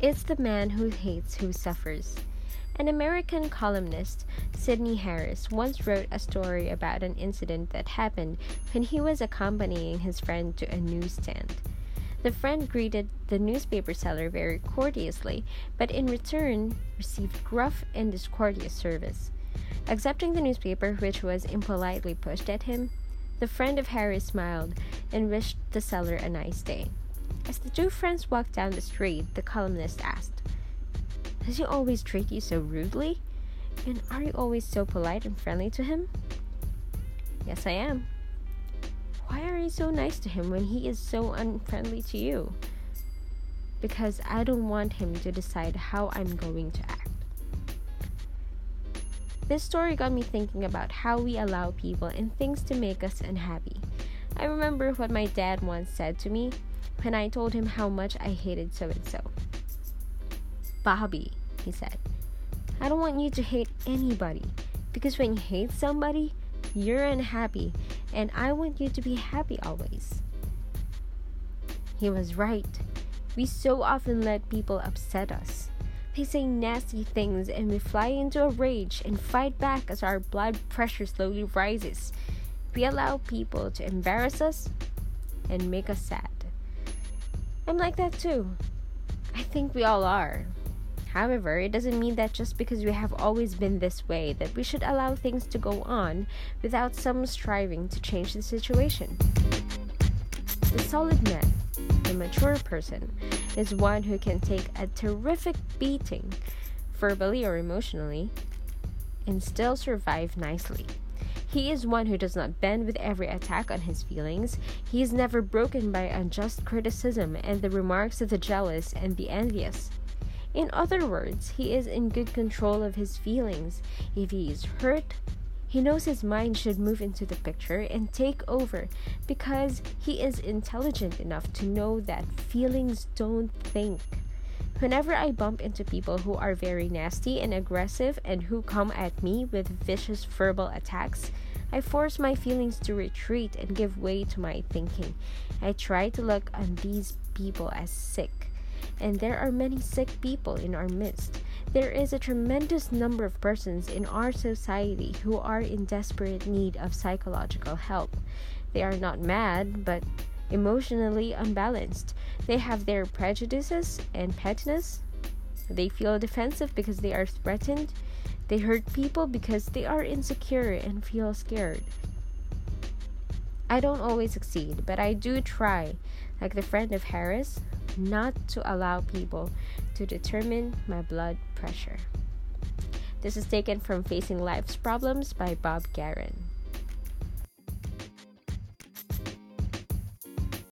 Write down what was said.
It's the man who hates who suffers. An American columnist, Sydney Harris, once wrote a story about an incident that happened when he was accompanying his friend to a newsstand. The friend greeted the newspaper seller very courteously, but in return received gruff and discourteous service. Accepting the newspaper, which was impolitely pushed at him, the friend of Harris smiled and wished the seller a nice day. As the two friends walked down the street, the columnist asked, does he always treat you so rudely? And are you always so polite and friendly to him? Yes, I am. Why are you so nice to him when he is so unfriendly to you? Because I don't want him to decide how I'm going to act. This story got me thinking about how we allow people and things to make us unhappy. I remember what my dad once said to me when I told him how much I hated so and so. Bobby, he said, I don't want you to hate anybody because when you hate somebody, you're unhappy, and I want you to be happy always. He was right. We so often let people upset us. They say nasty things, and we fly into a rage and fight back as our blood pressure slowly rises. We allow people to embarrass us and make us sad. I'm like that too. I think we all are. However, it doesn't mean that just because we have always been this way that we should allow things to go on without some striving to change the situation. The solid man, the mature person, is one who can take a terrific beating, verbally or emotionally, and still survive nicely. He is one who does not bend with every attack on his feelings. He is never broken by unjust criticism and the remarks of the jealous and the envious. In other words, he is in good control of his feelings. If he is hurt, he knows his mind should move into the picture and take over because he is intelligent enough to know that feelings don't think. Whenever I bump into people who are very nasty and aggressive and who come at me with vicious verbal attacks, I force my feelings to retreat and give way to my thinking. I try to look on these people as sick and there are many sick people in our midst. There is a tremendous number of persons in our society who are in desperate need of psychological help. They are not mad, but emotionally unbalanced. They have their prejudices and pettiness. They feel defensive because they are threatened. They hurt people because they are insecure and feel scared. I don't always succeed, but I do try, like the friend of Harris, not to allow people to determine my blood pressure. This is taken from Facing Life's Problems by Bob Garon.